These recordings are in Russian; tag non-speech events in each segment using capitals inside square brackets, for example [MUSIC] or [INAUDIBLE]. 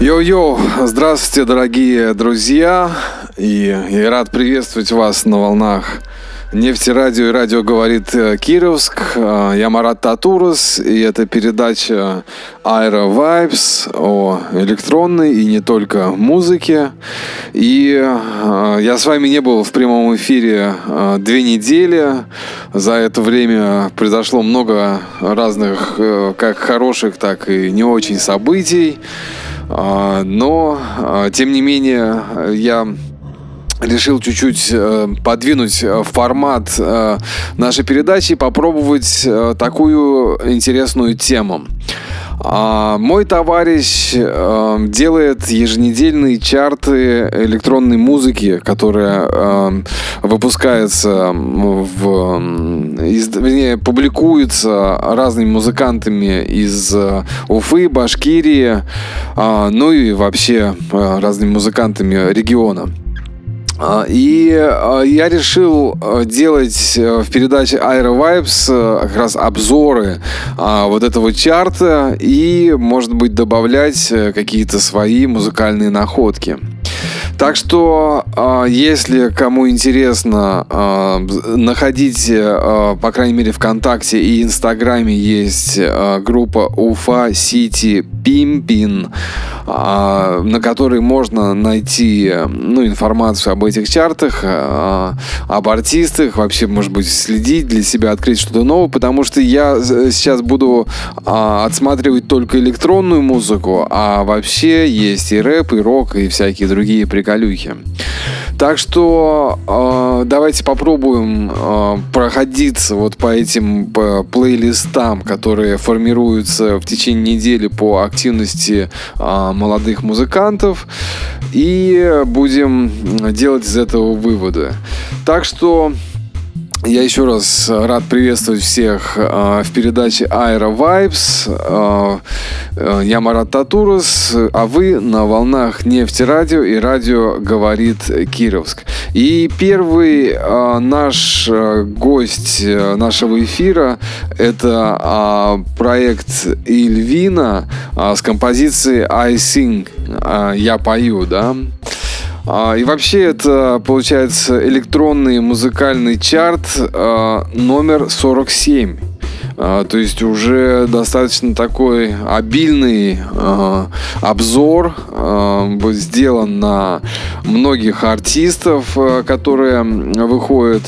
Йоу-йоу, здравствуйте, дорогие друзья, и я рад приветствовать вас на волнах Нефтерадио и радио говорит э, Кировск. Э, я Марат Татурас, и это передача Aero Vibes о электронной и не только музыке. И э, я с вами не был в прямом эфире две недели. За это время произошло много разных, как хороших, так и не очень событий. А, но, а, тем не менее, я решил чуть-чуть э, подвинуть э, формат э, нашей передачи и попробовать такую интересную тему. А, мой товарищ делает еженедельные чарты электронной музыки, которая выпускается в, вернее, публикуется разными музыкантами из Уфы, Башкирии, ну и вообще разными музыкантами региона. А, и а, я решил а, делать э, в передаче Aero Vibes э, как раз обзоры вот этого чарта и, может быть, добавлять э, какие-то свои музыкальные находки. Так что, если кому интересно, находите, по крайней мере, ВКонтакте и Инстаграме есть группа Уфа Сити Пимпин, на которой можно найти ну, информацию об этих чартах, об артистах, вообще, может быть, следить для себя, открыть что-то новое, потому что я сейчас буду отсматривать только электронную музыку, а вообще есть и рэп, и рок, и всякие другие приколюхи. Так что э, давайте попробуем э, проходиться вот по этим плейлистам, которые формируются в течение недели по активности э, молодых музыкантов, и будем делать из этого выводы. Так что я еще раз рад приветствовать всех э, в передаче Aero Vibes. Э, э, я Марат Татурас, а вы на волнах Нефти Радио и радио говорит Кировск. И первый наш гость нашего эфира это проект Ильвина с композицией I Sing. Я пою, да. А, и вообще это, получается, электронный музыкальный чарт а, номер 47. А, то есть уже достаточно такой обильный обзор сделан на многих артистов, которые выходят.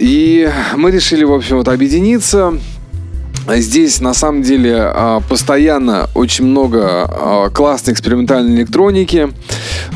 И мы решили, в общем, вот объединиться Здесь на самом деле постоянно очень много классной экспериментальной электроники.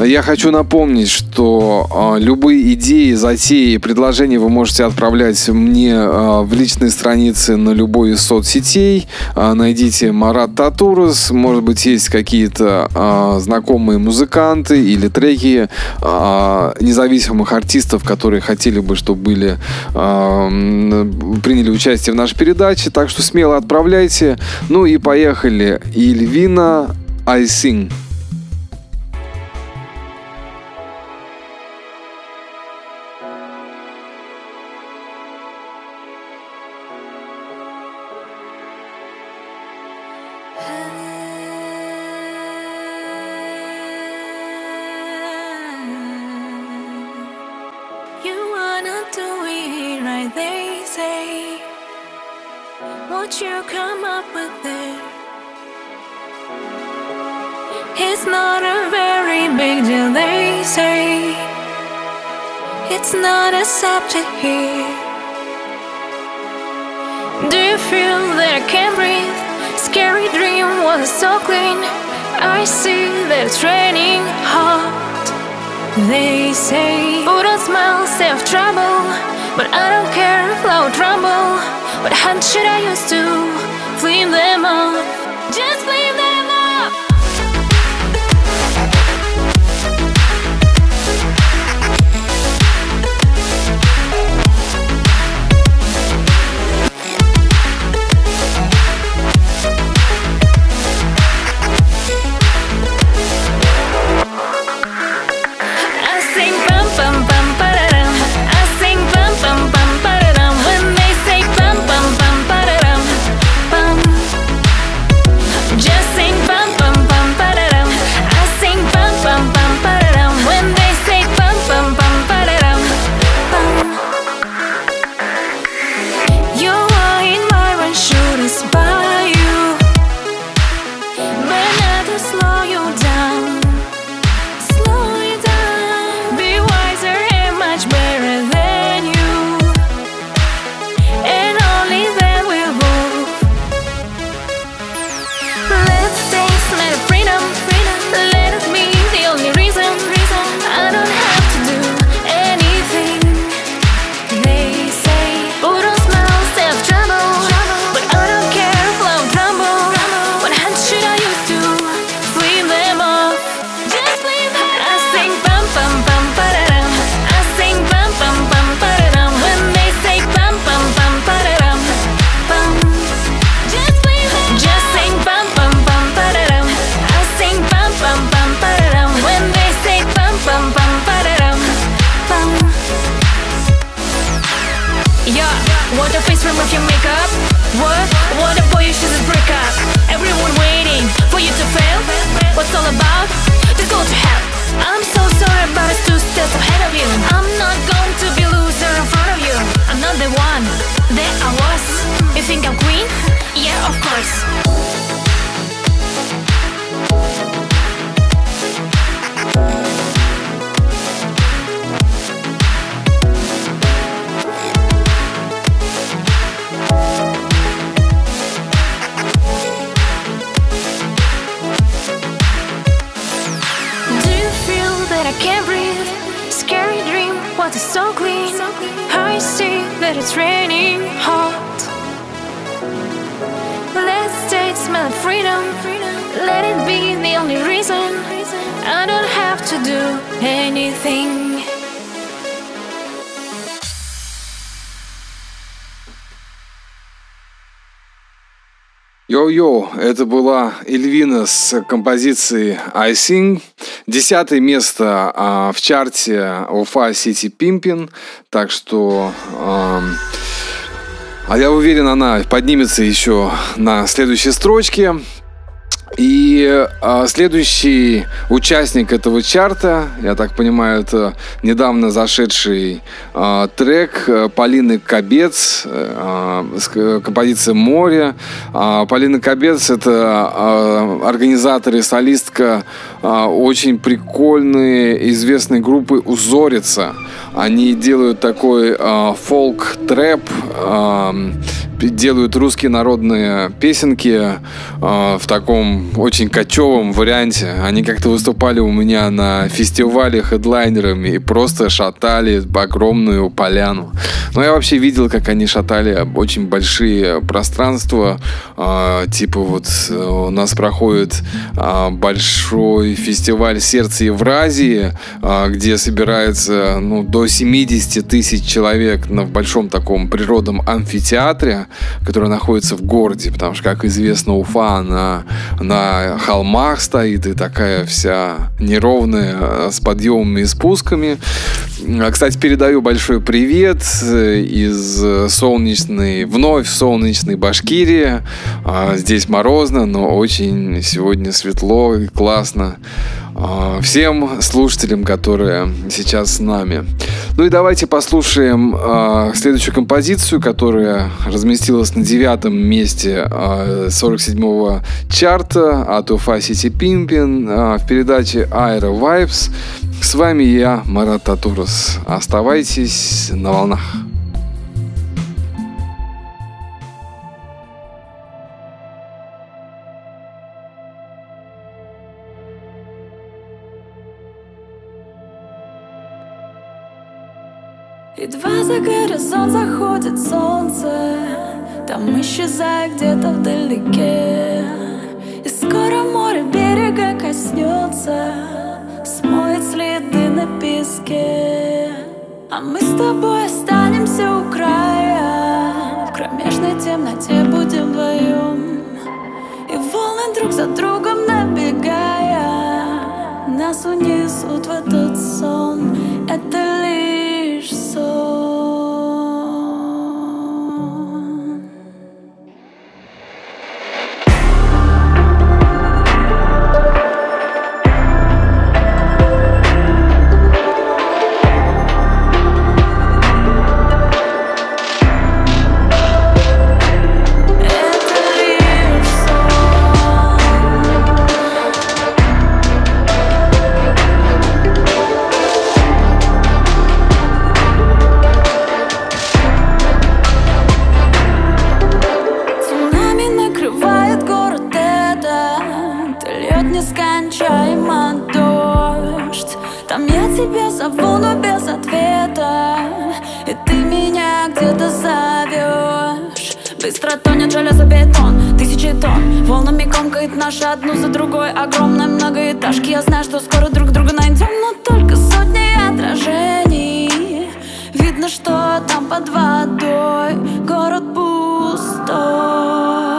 Я хочу напомнить, что любые идеи, затеи, предложения вы можете отправлять мне в личные страницы на любой из соцсетей. Найдите Марат Татурус. Может быть, есть какие-то знакомые музыканты или треки независимых артистов, которые хотели бы, чтобы были приняли участие в нашей передаче. Так что смело отправляйте. Ну и поехали. Ильвина I. here. Do you feel that I can't breathe? Scary dream was so clean. I see that it's raining hot. They say, put on smile, save trouble. But I don't care if I tremble. What hand should I use to flame them up? Just flame them smell of freedom. Let it be the only reason. I don't have to do anything. Йо-йо, это была Эльвина с композицией I Sing. Десятое место а, в чарте Уфа Сити Пимпин. Так что... ам, а я уверен, она поднимется еще на следующей строчке. И а, следующий участник этого чарта, я так понимаю, это недавно зашедший а, трек э, Полины Кобец, э, а, к- композиция «Море». А, Полина Кобец – это а, организатор и солистка а, очень прикольной известной группы «Узорица». Они делают такой а, фолк-трэп, а, делают русские народные песенки э, в таком очень кочевом варианте. Они как-то выступали у меня на фестивале хедлайнерами и просто шатали огромную поляну. Но я вообще видел, как они шатали очень большие пространства. Э, типа вот э, у нас проходит э, большой фестиваль «Сердце Евразии», э, где собирается ну, до 70 тысяч человек на, в большом таком природном амфитеатре, который находится в городе, потому что, как известно, Уфа на, на холмах стоит и такая вся неровная, э, с подъемами и спусками. А, Кстати, передаю большой привет э, из э, солнечной, вновь солнечной Башкирии. А, Здесь морозно, но очень сегодня светло и классно. А, Всем слушателям, которые сейчас с нами. Ну и давайте послушаем а, следующую композицию, которая разместилась на девятом месте а, 47-го чарта от Уфа Сити Пимпин в передаче Aero Vibes. С вами я, Марат Татурас. Оставайтесь на волнах. Едва за горизонт заходит солнце Там исчезая где-то вдалеке. И скоро море берега коснется Смоет следы на песке. А мы с тобой останемся у края В кромешной темноте будем вдвоем. И волны друг за другом набегая Нас унесут в этот сон. Это лишь сон тебя зову, но без ответа. И ты меня где-то зовешь Быстро тонет железобетон, тысячи тонн. Волнами комкает наши одну за другой Огромной многоэтажки. Я знаю, что скоро друг друга найдем Но только сотни отражений. Видно, что там под водой Город пустой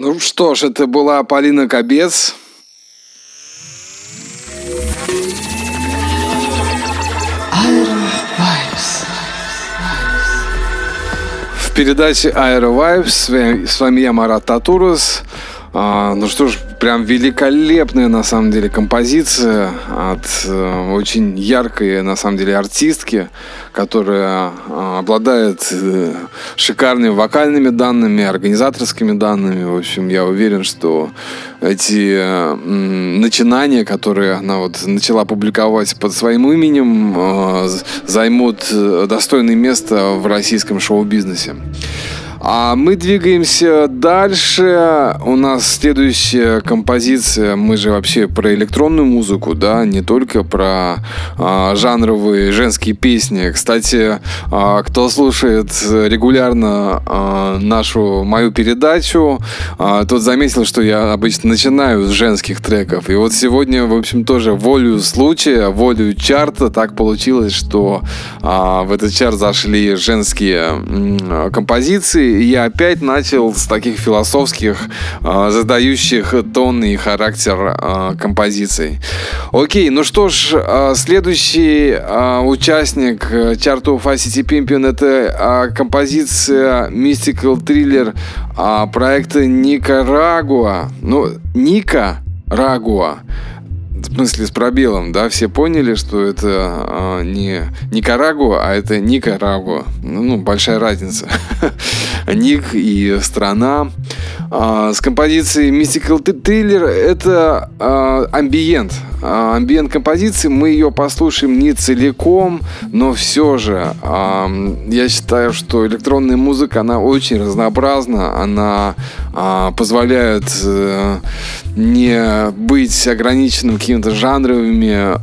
Ну что ж, это была Полина Кобец. В передаче Aero Vibes с вами я, Марат Татурас. А, ну что ж, прям великолепная на самом деле композиция от э, очень яркой на самом деле артистки, которая э, обладает э, шикарными вокальными данными, организаторскими данными. В общем, я уверен, что эти э, начинания, которые она вот начала публиковать под своим именем, э, займут э, достойное место в российском шоу-бизнесе. А мы двигаемся дальше. У нас следующая композиция. Мы же вообще про электронную музыку, да, не только про а, жанровые женские песни. Кстати, а, кто слушает регулярно а, нашу мою передачу, а, тот заметил, что я обычно начинаю с женских треков. И вот сегодня, в общем, тоже волю случая, волю чарта так получилось, что а, в этот чарт зашли женские м, композиции я опять начал с таких философских, э, задающих тон и характер э, композиций. Окей, ну что ж, э, следующий э, участник чарта Уфа City Pimpin это э, композиция Mystical Thriller э, проекта Никарагуа. Ну, Ника Рагуа. В смысле, с пробелом, да, все поняли, что это э, не Никарагуа, а это Никарагуа. Ну, ну большая разница. [LAUGHS] Ник и страна. А, с композицией Mystical Thriller это а, амбиент. А, амбиент композиции, мы ее послушаем не целиком, но все же я считаю, что электронная музыка, она очень разнообразна, она позволяет а, не быть ограниченным какими-то жанровыми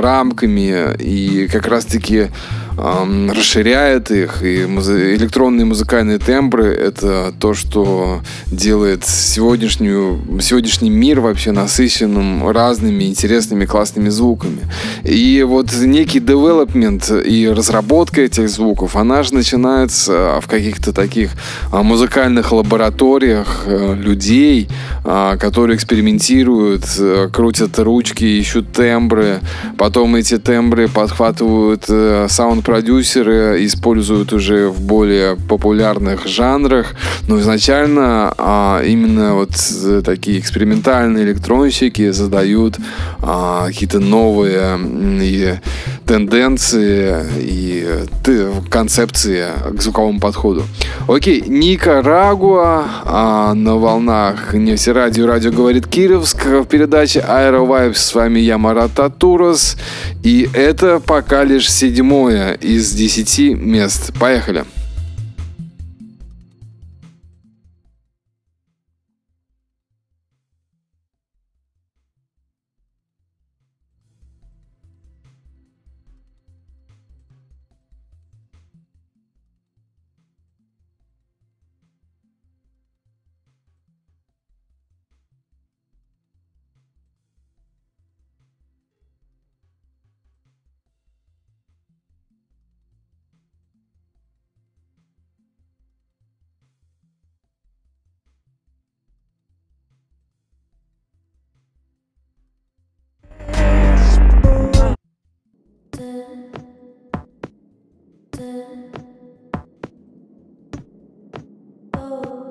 рамками и как раз-таки расширяет их, и электронные музыкальные тембры — это то, что делает сегодняшнюю, сегодняшний мир вообще насыщенным разными интересными классными звуками. И вот некий девелопмент и разработка этих звуков, она же начинается в каких-то таких а, музыкальных лабораториях э, людей, а, которые экспериментируют, э, крутят ручки, ищут тембры, потом эти тембры подхватывают э, саунд продюсеры используют уже в более популярных жанрах, но изначально а, именно вот такие экспериментальные электронщики задают а, какие-то новые и тенденции и ты, концепции к звуковому подходу. Окей, Никарагуа а, на волнах Нефтерадио радио говорит Кировск в передаче Aero Vibes. С вами я, Марат Татурас. И это пока лишь седьмое из десяти мест. Поехали! Oh.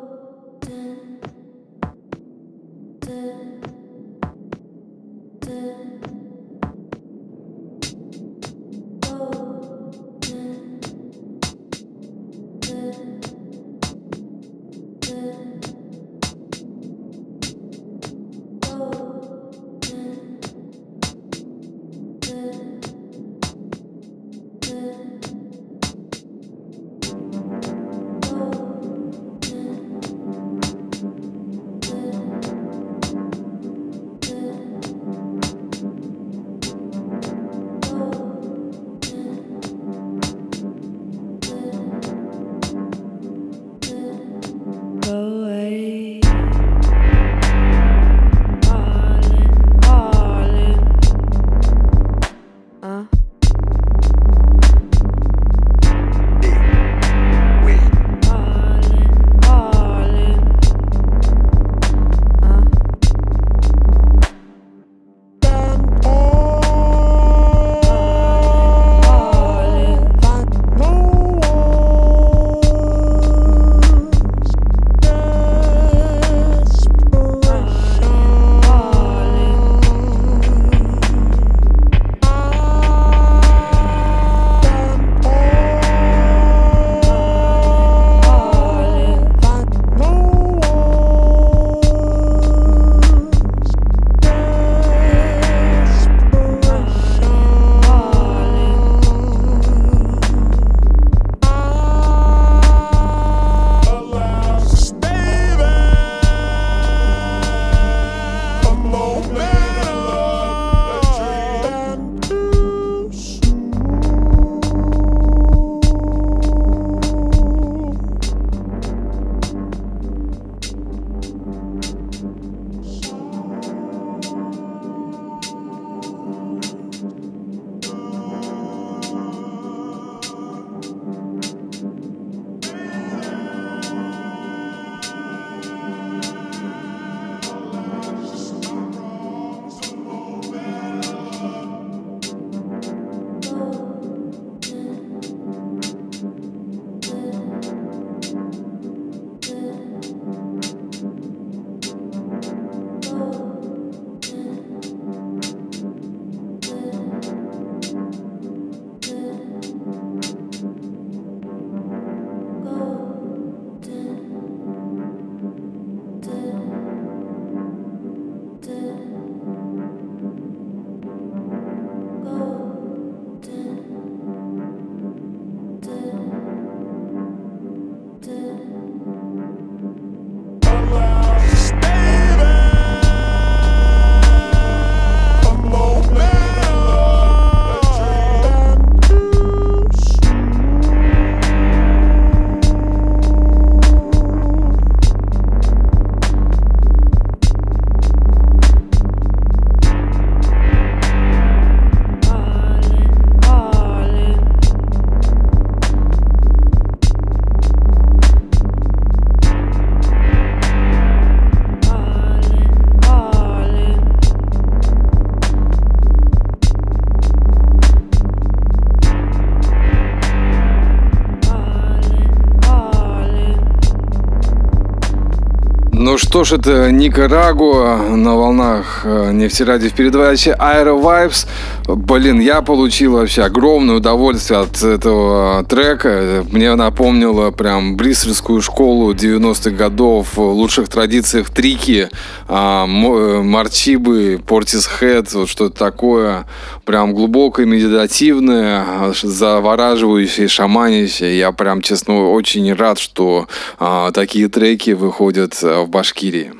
Ж, это Никарагуа на волнах э, нефтерадио в передаче Aero Vibes. Блин, я получил вообще огромное удовольствие от этого трека. Мне напомнило прям брисельскую школу 90-х годов, лучших традициях трики, а, Марчибы, Портис Хэт, вот что-то такое. Прям глубокое, медитативное, завораживающее, шаманящее. Я прям, честно, очень рад, что а, такие треки выходят э, в Башкирии.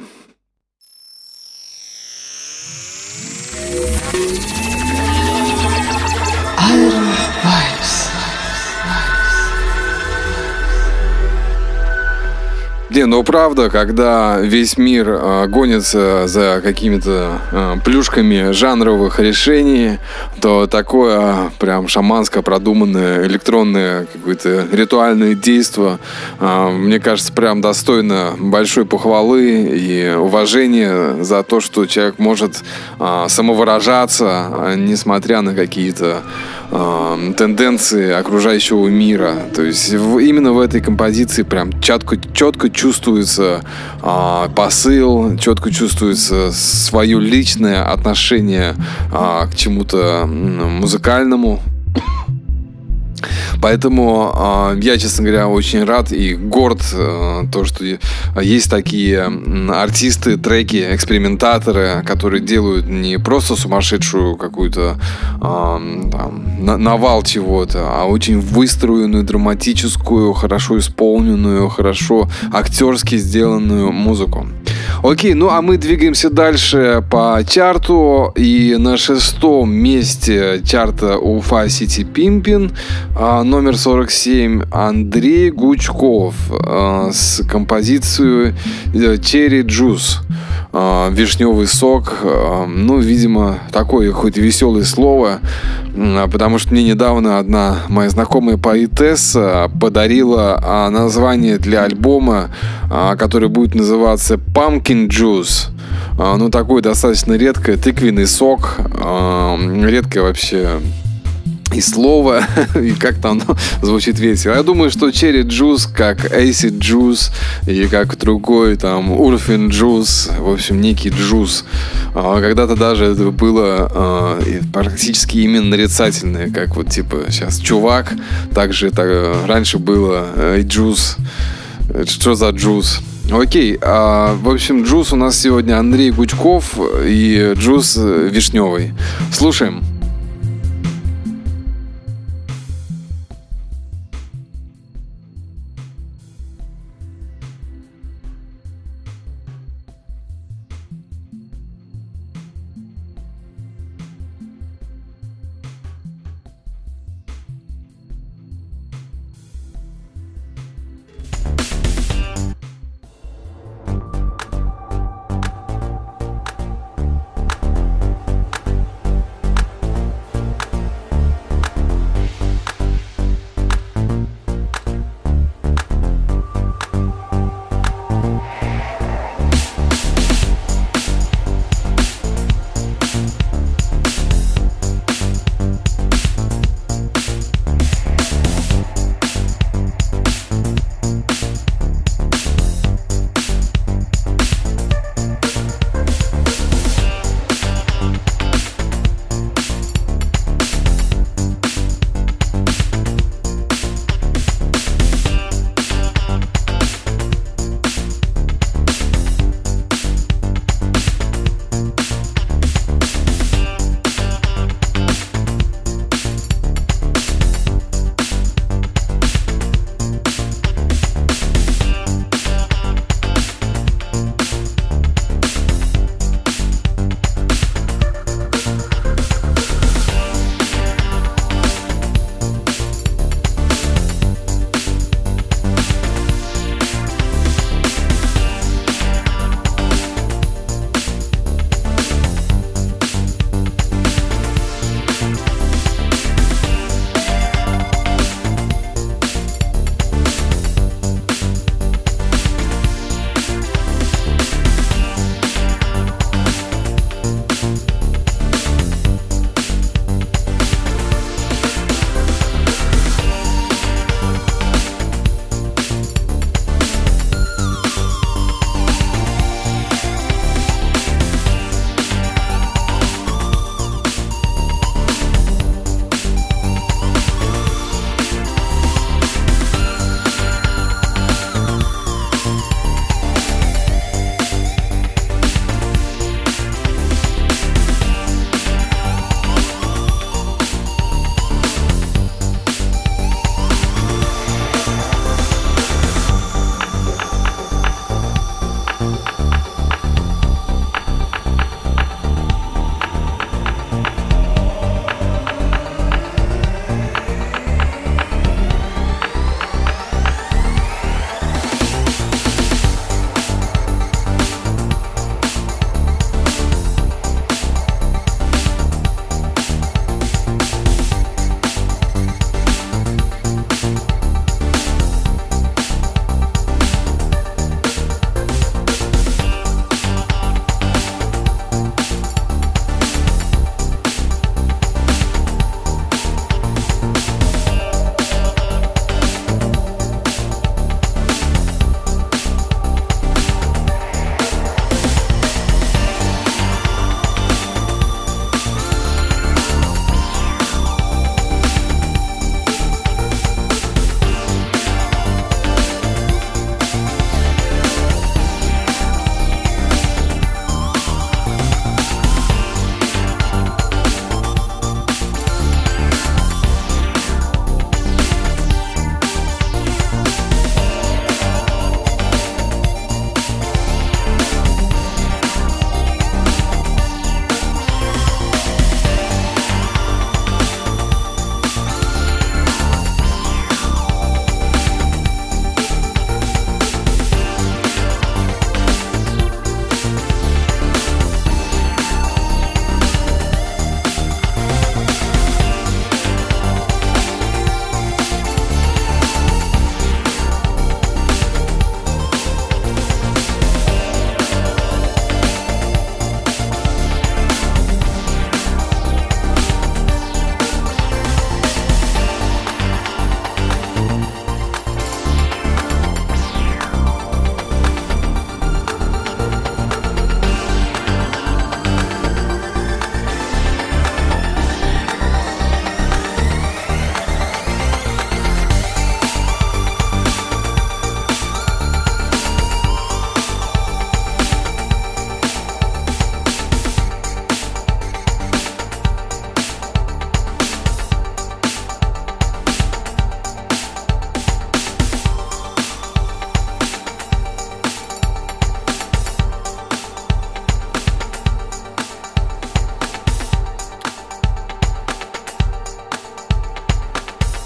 Не, ну правда, когда весь мир э, гонится за какими-то э, плюшками жанровых решений, то такое прям шаманское продуманное электронное какое-то ритуальное действо, э, мне кажется, прям достойно большой похвалы и уважения за то, что человек может э, самовыражаться, несмотря на какие-то э, тенденции окружающего мира. То есть в, именно в этой композиции прям четко, четко чувствуется э, посыл, четко чувствуется свое личное отношение э, к чему-то музыкальному, Поэтому э, я, честно говоря, очень рад и горд э, то, что есть такие артисты, треки, экспериментаторы, которые делают не просто сумасшедшую какую-то э, там, на навал чего-то, а очень выстроенную, драматическую, хорошо исполненную, хорошо актерски сделанную музыку. Окей, ну а мы двигаемся дальше по чарту. И на шестом месте чарта Уфа Сити Пимпин, номер 47, Андрей Гучков а, с композицией Черри Джус. А, вишневый сок. А, ну, видимо, такое хоть веселое слово, потому что мне недавно одна моя знакомая поэтесса подарила название для альбома, который будет называться Pumpkin Juice. Ну, такой достаточно редкое, тыквенный сок. Редкое вообще и слово, [LAUGHS] и как-то оно звучит весело. Я думаю, что Cherry Juice, как Acid Juice, и как другой, там, Урфин Juice, в общем, некий джуз. А, когда-то даже это было а, практически именно нарицательное, как вот, типа, сейчас чувак, также так, раньше было джуз. Что за джуз? Окей, а, в общем, джуз у нас сегодня Андрей Гучков и джуз вишневый. Слушаем.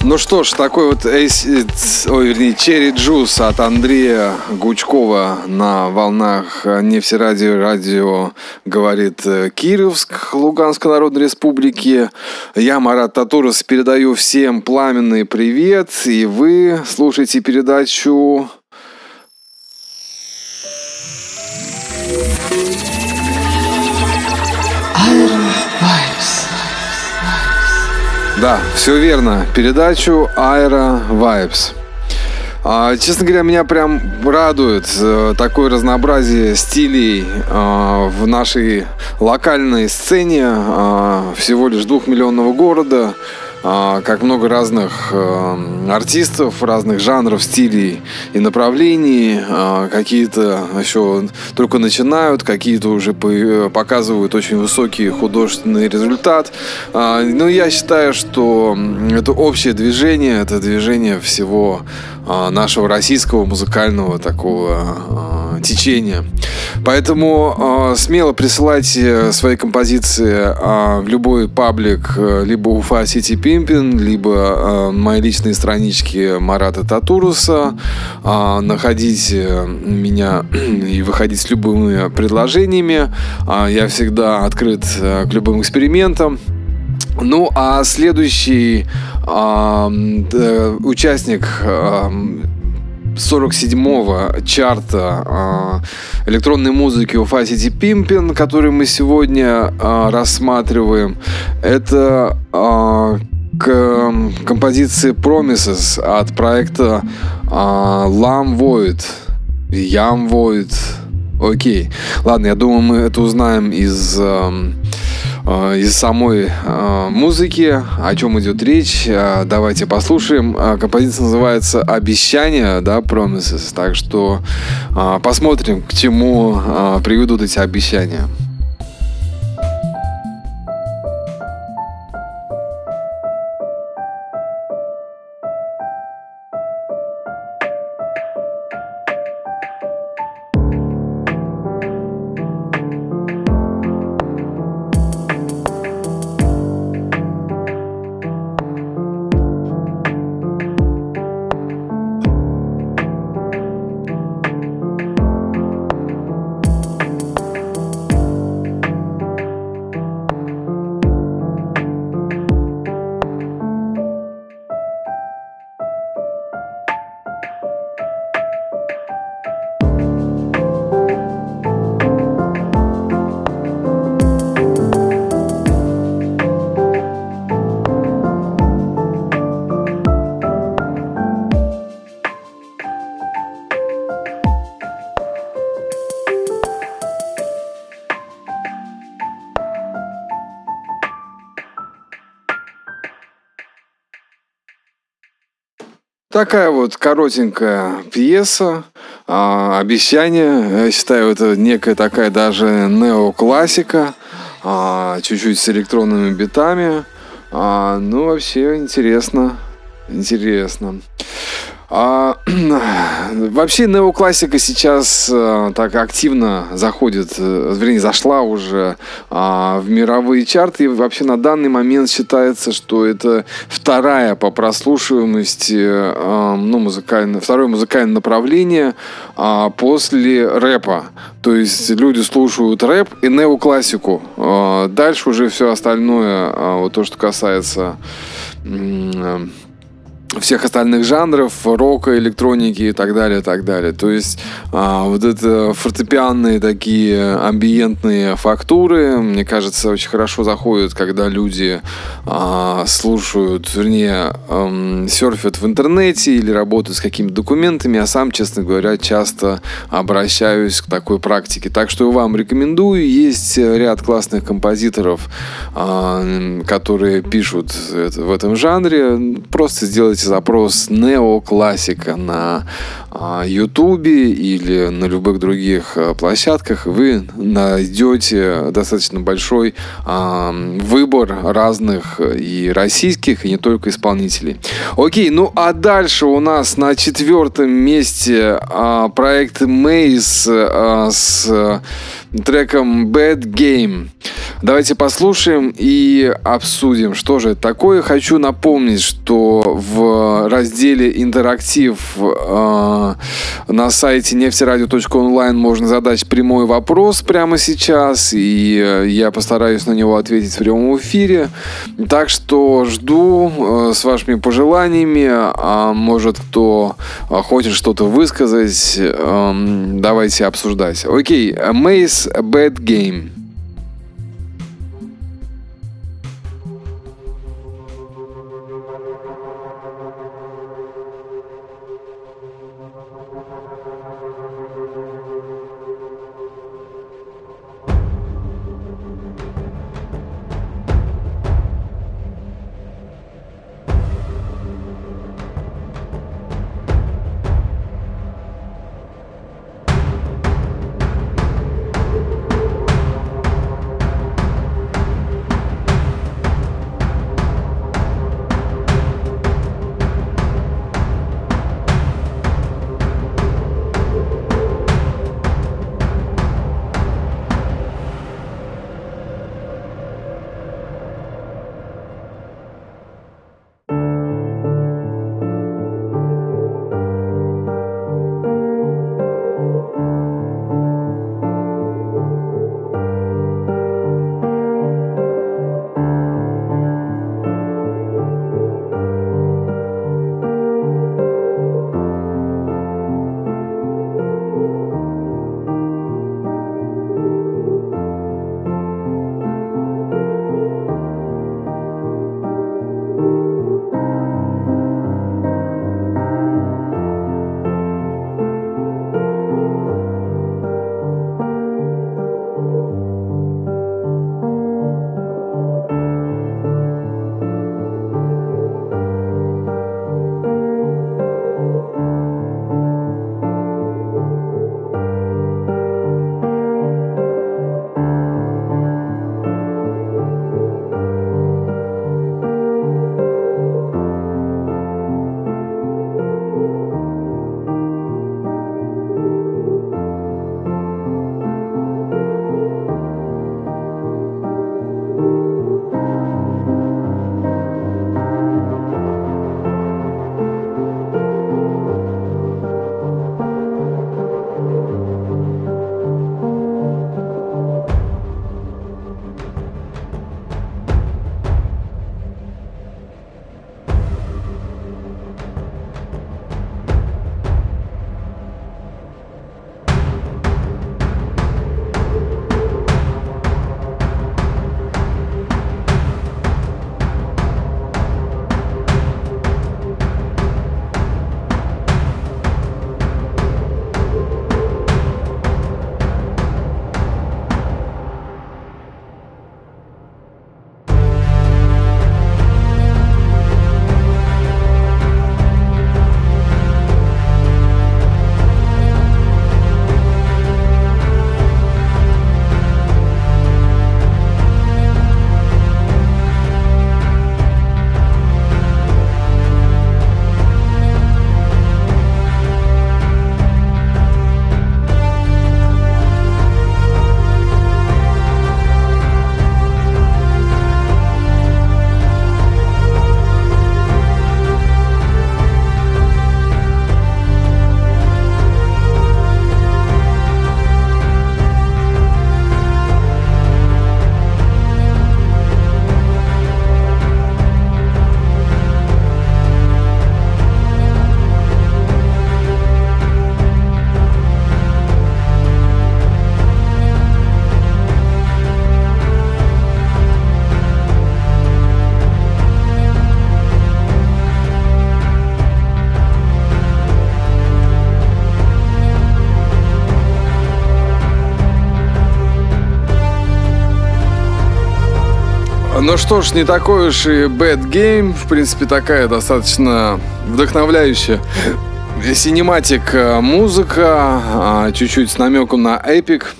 Ну что ж, такой вот ой, вернее, Черри Джус от Андрея Гучкова на волнах нефтерадио радио говорит э, Кировск, Луганской Народной Республики. Я, Марат Татурас, передаю всем пламенный привет, и вы слушаете передачу Да, все верно. Передачу Aero Vibes. А, честно говоря, меня прям радует э, такое разнообразие стилей э, в нашей локальной сцене э, всего лишь двухмиллионного города. А, как много разных э, артистов, разных жанров, стилей и направлений. А, какие-то еще только начинают, какие-то уже показывают очень высокий художественный результат. А, Но ну, я считаю, что это общее движение, это движение всего нашего российского музыкального такого течения. Поэтому смело присылайте свои композиции в любой паблик, э, либо Уфа City Пимпин, либо э, мои личные странички Марата Татуруса. Э, находите меня [CLEARS THROAT] и выходить с любыми предложениями. Э, я всегда открыт э, к любым экспериментам. Ну, а следующий э, участник э, 47-го чарта э, электронной музыки Уфа City Pimpin, который мы сегодня э, рассматриваем, это э, к композиции Promises от проекта э, Lam Void. Ям Void. Окей. Ладно, я думаю, мы это узнаем из... Э, из самой э, музыки, о чем идет речь. Э, давайте послушаем. Композиция называется «Обещания», да, «Promises». Так что посмотрим, к чему приведут эти обещания. Такая вот коротенькая пьеса, а, обещание. Я считаю, это некая такая даже неоклассика, а, чуть-чуть с электронными битами. А, ну, вообще интересно. Интересно. А, [CLEARS THROAT] вообще неоклассика сейчас а, так активно заходит, э, вернее, зашла уже а, в мировые чарты. И вообще на данный момент считается, что это вторая по прослушиваемости, а, ну, музыкальное, второе музыкальное направление а, после рэпа. То есть люди слушают рэп и неоклассику. А, дальше уже все остальное, а, вот то, что касается всех остальных жанров, рока, электроники и так далее, и так далее. То есть а, вот это фортепианные такие амбиентные фактуры, мне кажется, очень хорошо заходят, когда люди а, слушают, вернее, эм, серфят в интернете или работают с какими-то документами. Я сам, честно говоря, часто обращаюсь к такой практике. Так что вам рекомендую. Есть ряд классных композиторов, а, которые пишут в этом жанре. Просто сделать сделайте запрос неоклассика на а, Ютубе или на любых других а, площадках, вы найдете достаточно большой а, выбор разных и российских, и не только исполнителей. Окей, ну а дальше у нас на четвертом месте проект Maze с треком Bad Game. Давайте послушаем и обсудим, что же это такое. Хочу напомнить, что в разделе «Интерактив» э, на сайте нефтерадио.онлайн можно задать прямой вопрос прямо сейчас, и э, я постараюсь на него ответить в прямом эфире. Так что жду э, с вашими пожеланиями, а может кто хочет что-то высказать, э, давайте обсуждать. Окей, it's a bad game. Ну что ж, не такой уж и bad game. В принципе, такая достаточно вдохновляющая cinematic музыка, а, чуть-чуть с намеком на epic.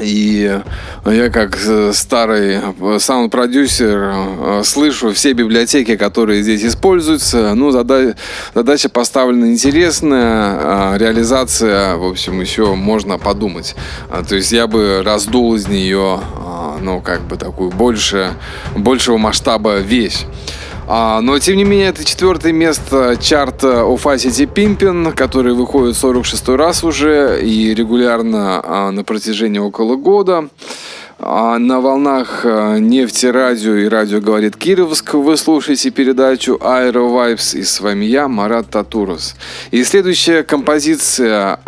И я как старый саунд-продюсер слышу все библиотеки, которые здесь используются. Ну, задача поставлена интересная, реализация, в общем, еще можно подумать. То есть я бы раздул из нее, ну, как бы такую больше, большего масштаба вещь. А, но, тем не менее, это четвертое место чарта Уфа Сити Пимпин, который выходит 46 раз уже и регулярно а, на протяжении около года. А на волнах э, нефти радио и радио говорит Кировск вы слушаете передачу Aero Vibes и с вами я, Марат Татурос. И следующая композиция,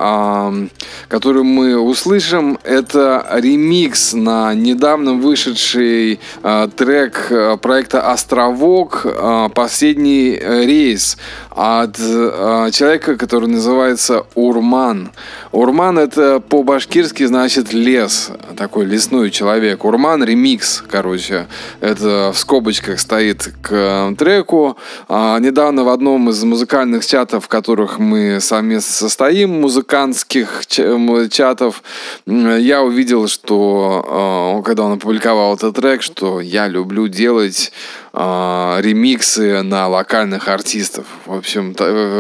которую мы услышим, это ремикс на недавно вышедший э, трек э, проекта «Островок» «Последний рейс» от человека, который называется Урман. Урман это по-башкирски значит лес, такой лесной человек. Урман ремикс, короче. Это в скобочках стоит к э, треку. А, недавно в одном из музыкальных чатов, в которых мы совместно состоим, музыкантских чатов, я увидел, что э, когда он опубликовал этот трек, что я люблю делать э, ремиксы на локальных артистов. В общем,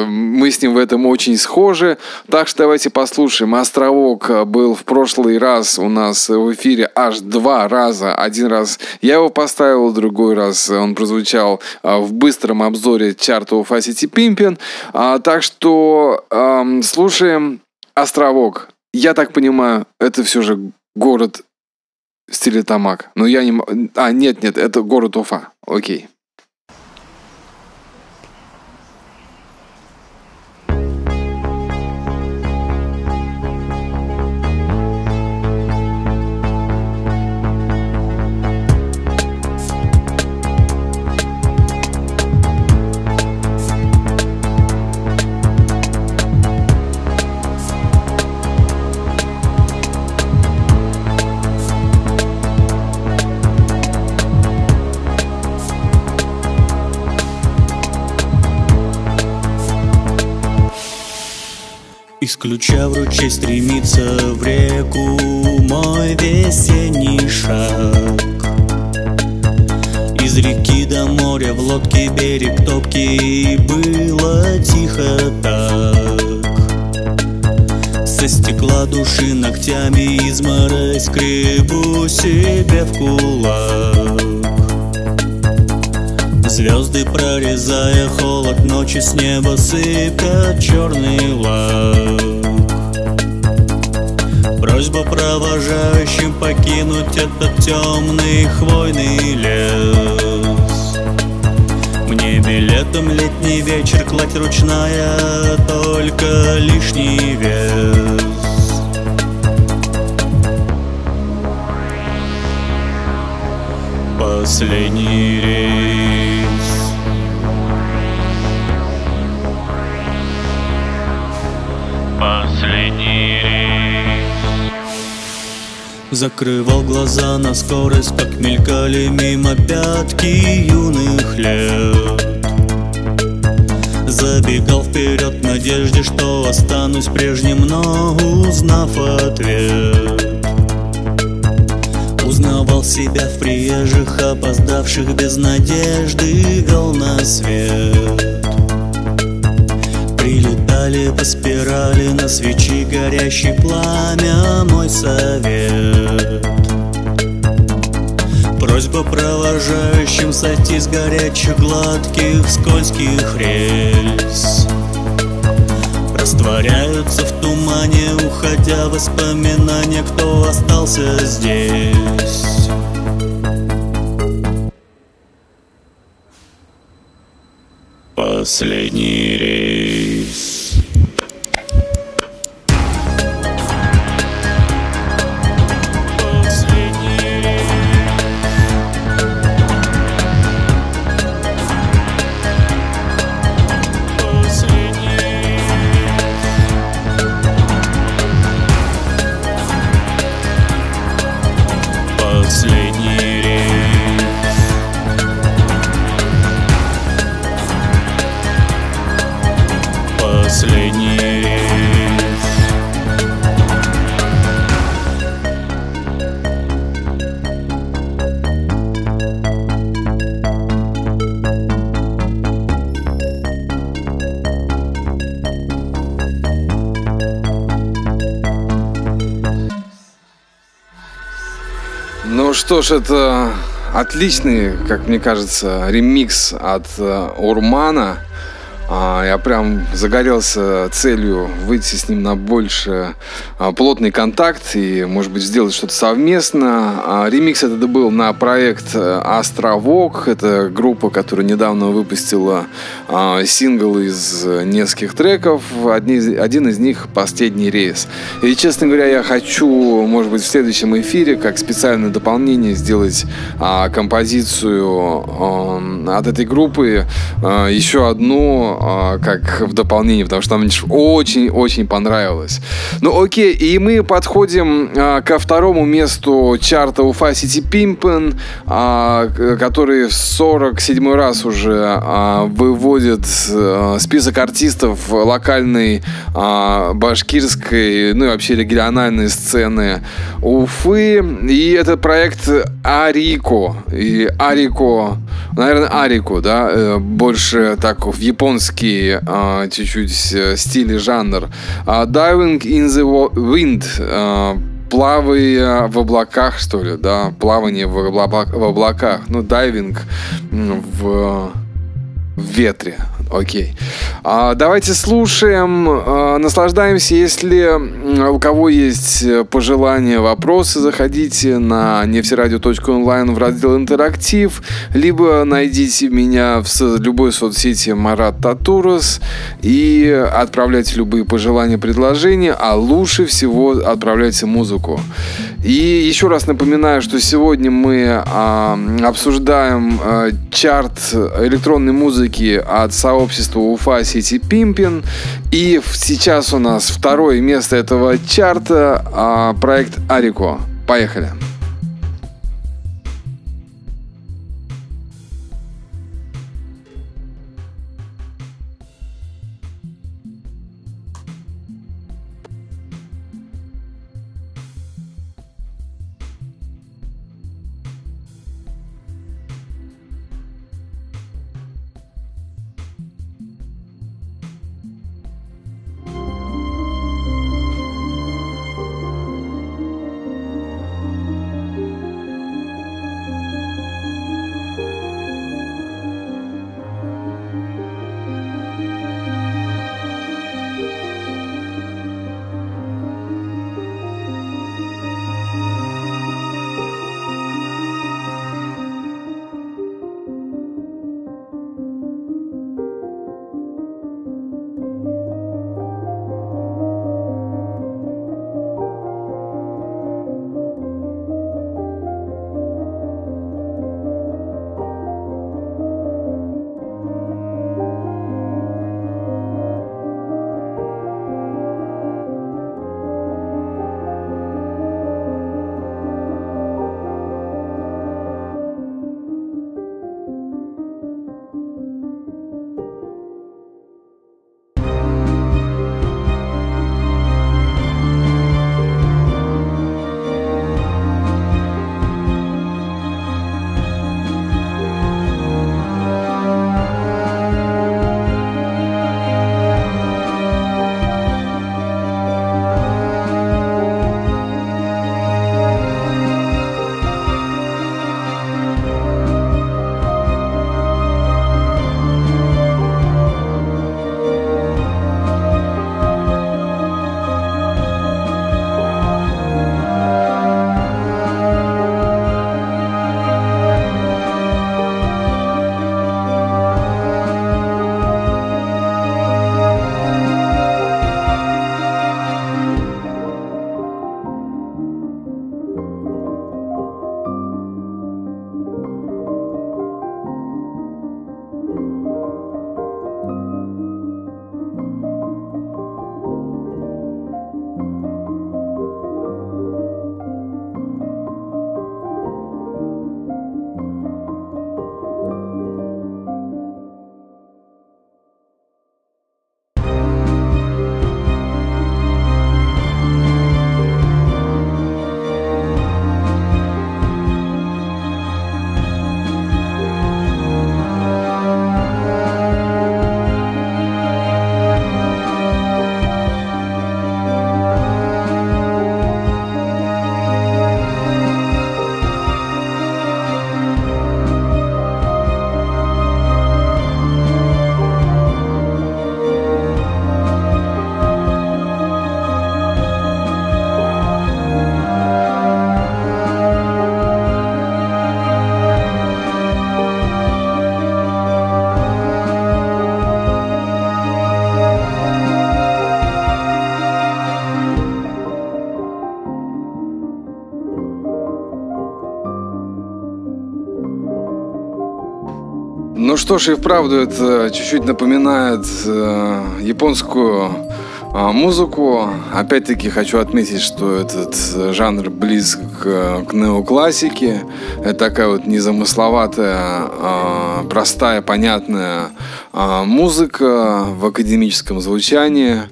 мы с ним в этом очень схожи. Так что давайте послушаем. Островок был в прошлый раз у нас в эфире аж два раза. Один раз я его поставил, другой раз он прозвучал а, в быстром обзоре чарта у City Pimpin. А, так что слушаем «Островок». Я так понимаю, это все же город стиле Тамак. Но я не... А, нет, нет, это город Уфа. Окей. Ключа в ручей стремится в реку. Мой весенний шаг. Из реки до моря в лодке берег топкий Было тихо так. Со стекла души ногтями изморозь. Скребу себе в кулак Звезды прорезая холод ночи с неба сыпят черный лак. Просьба провожающим покинуть этот темный хвойный лес. Мне билетом летний вечер кладь ручная, только лишний вес. Последний рейс Закрывал глаза на скорость, как мелькали мимо пятки юных лет. Забегал вперед в надежде, что останусь прежним, но узнав ответ. Узнавал себя в приезжих, опоздавших без надежды, вел на свет. Прилетали по спирали на свечи горящий пламя Мой совет. Просьба провожающим сойти с горячих гладких скользких рельс. Растворяются в тумане, уходя воспоминания, кто остался здесь. Последний рейс что ж, это отличный, как мне кажется, ремикс от э, Урмана. А, я прям загорелся целью выйти с ним на больше а, плотный контакт и, может быть, сделать что-то совместно. А, ремикс этот был на проект э, «Островок». Это группа, которая недавно выпустила сингл из нескольких треков. один из них «Последний рейс». И, честно говоря, я хочу, может быть, в следующем эфире, как специальное дополнение, сделать композицию от этой группы. Еще одну а, как в дополнение, потому что нам очень-очень понравилось. Ну окей, и мы подходим а, ко второму месту чарта Уфа Сити Пимпен, а, который в 47 раз уже выводит список артистов локальной башкирской, ну и вообще региональной сцены Уфы. И это проект Арико. И Арико, наверное, Арико, да, э, больше так в японский а, чуть-чуть э, стиль и жанр. А, Diving in the Wind а, плавая в облаках, что ли, да, плавание в, облаках, в облаках, ну, дайвинг в, ветре, Окей. А, давайте слушаем, а, наслаждаемся. Если у кого есть пожелания, вопросы, заходите на нефтерадио.онлайн в раздел «Интерактив», либо найдите меня в любой соцсети Марат Татурас и отправляйте любые пожелания, предложения, а лучше всего отправляйте музыку. И еще раз напоминаю, что сегодня мы а, обсуждаем а, чарт электронной музыки от сообщества сообщества Уфа Сити Пимпин. И сейчас у нас второе место этого чарта а, проект Арико. Поехали. Что ж, и вправду это чуть-чуть напоминает э, японскую э, музыку. Опять-таки хочу отметить, что этот жанр близок к, к неоклассике. Это такая вот незамысловатая, э, простая, понятная э, музыка в академическом звучании.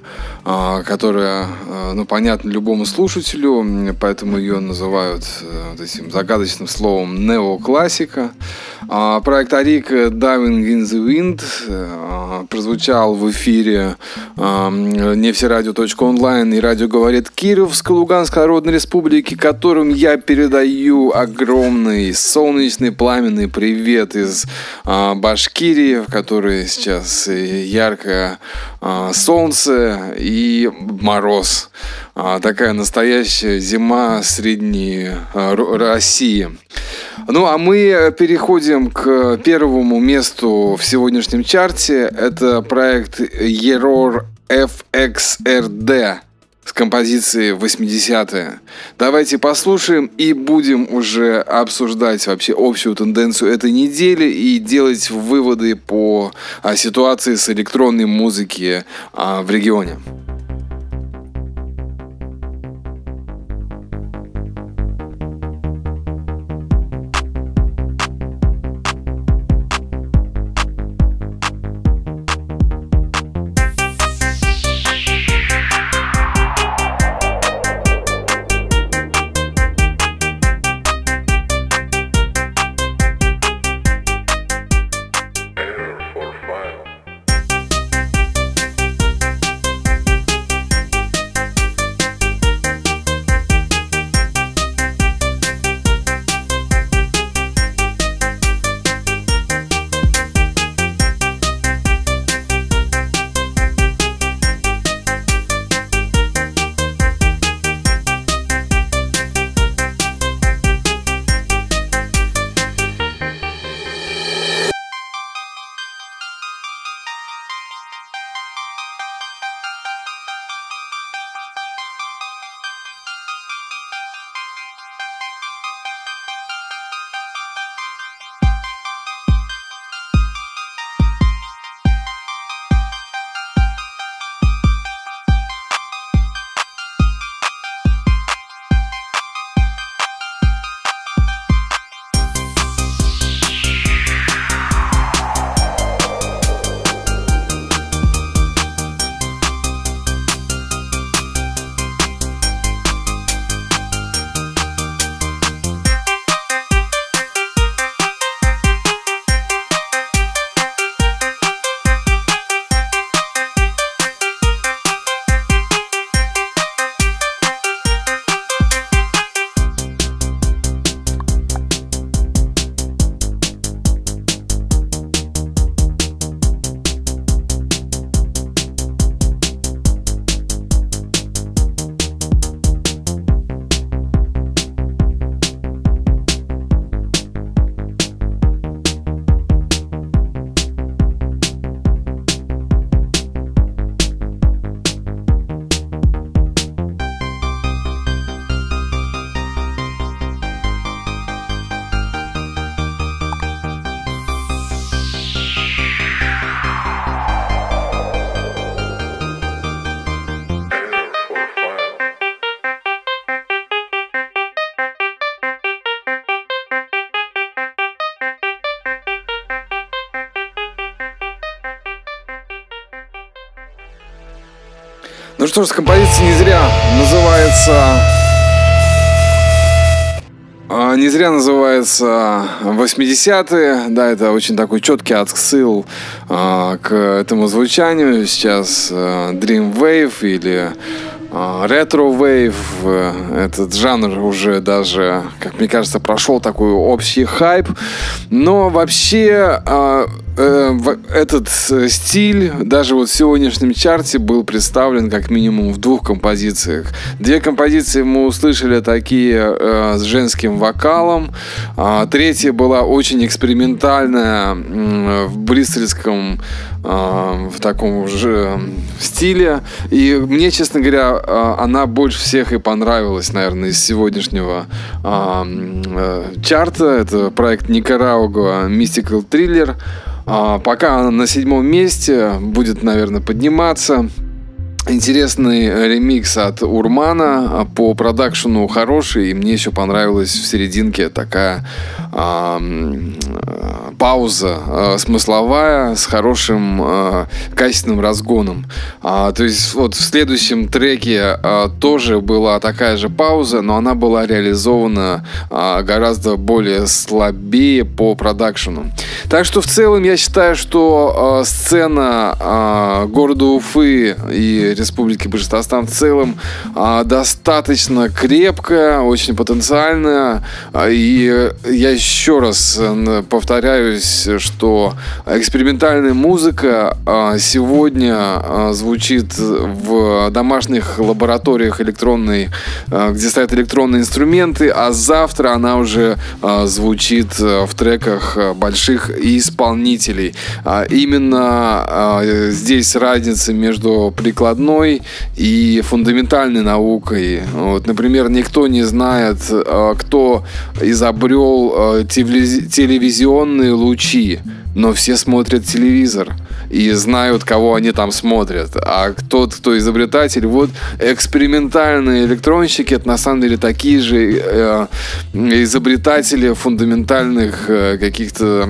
А, которая, ну, понятна любому слушателю, поэтому ее называют э, вот этим загадочным словом неоклассика. А, проект Арик Diving in the Wind э, прозвучал в эфире нефтерадио.онлайн и радио говорит Кировской Луганской Народной Республики, которым я передаю огромный солнечный пламенный привет из Башкирии, в которой сейчас яркое солнце и мороз. А, такая настоящая зима средней а, России. Ну, а мы переходим к первому месту в сегодняшнем чарте. Это проект Error FXRD с композиции 80-е. Давайте послушаем и будем уже обсуждать вообще общую тенденцию этой недели и делать выводы по а, ситуации с электронной музыки в регионе. Что ж, композиция не зря называется... А, не зря называется 80-е. Да, это очень такой четкий отсыл а, к этому звучанию. Сейчас а, Dream Wave или Ретро Wave, этот жанр уже даже, как мне кажется, прошел такой общий хайп. Но вообще э, этот э, стиль даже вот в сегодняшнем чарте был представлен как минимум в двух композициях. Две композиции мы услышали такие э, с женским вокалом. А, третья была очень экспериментальная э, в бристольском э, в таком же стиле. И мне, честно говоря, э, она больше всех и понравилась, наверное, из сегодняшнего э, э, чарта. Это проект Никарауга Mystical Thriller. А, пока она на седьмом месте, будет, наверное, подниматься. Интересный ремикс от Урмана по продакшену хороший, и мне еще понравилась в серединке такая а, пауза а, смысловая с хорошим а, качественным разгоном. А, то есть вот в следующем треке а, тоже была такая же пауза, но она была реализована а, гораздо более слабее по продакшену. Так что в целом я считаю, что а, сцена а, города Уфы и Республики Башкортостан в целом а, достаточно крепкая, очень потенциальная. А, и я еще раз повторяюсь, что экспериментальная музыка а, сегодня звучит в домашних лабораториях электронной, где стоят электронные инструменты, а завтра она уже звучит в треках больших исполнителей. Именно здесь разница между прикладной прикладной и фундаментальной наукой. Вот, например, никто не знает, а, кто изобрел а, телевизионные лучи но все смотрят телевизор и знают, кого они там смотрят. А тот, кто изобретатель, вот экспериментальные электронщики, это на самом деле такие же э, изобретатели фундаментальных э, каких-то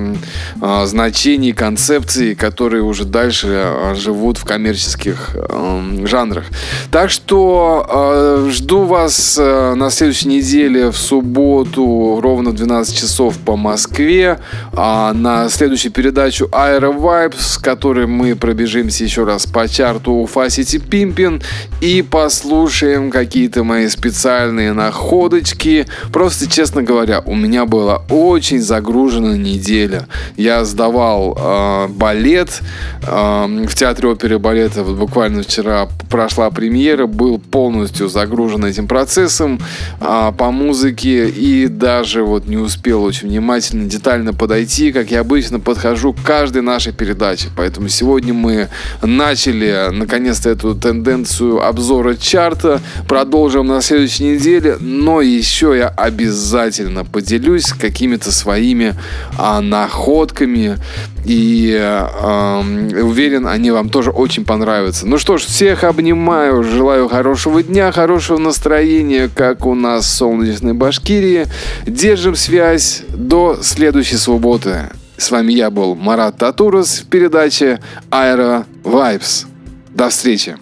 э, значений, концепций, которые уже дальше э, живут в коммерческих э, жанрах. Так что э, жду вас э, на следующей неделе в субботу ровно в 12 часов по Москве. А на следующей передачу Aero Vibes, с которой мы пробежимся еще раз по чарту Уфа City Pimpin и послушаем какие-то мои специальные находочки. Просто, честно говоря, у меня была очень загружена неделя. Я сдавал э, балет э, в театре оперы балета. Вот буквально вчера прошла премьера, был полностью загружен этим процессом э, по музыке и даже вот не успел очень внимательно, детально подойти, как я обычно подхожу к каждой нашей передаче. Поэтому сегодня мы начали наконец-то эту тенденцию обзора чарта. Продолжим на следующей неделе. Но еще я обязательно поделюсь какими-то своими а, находками. И э, уверен, они вам тоже очень понравятся. Ну что ж, всех обнимаю, желаю хорошего дня, хорошего настроения, как у нас в солнечной Башкирии. Держим связь до следующей субботы. С вами я был Марат Татурас в передаче Aero Vibes. До встречи!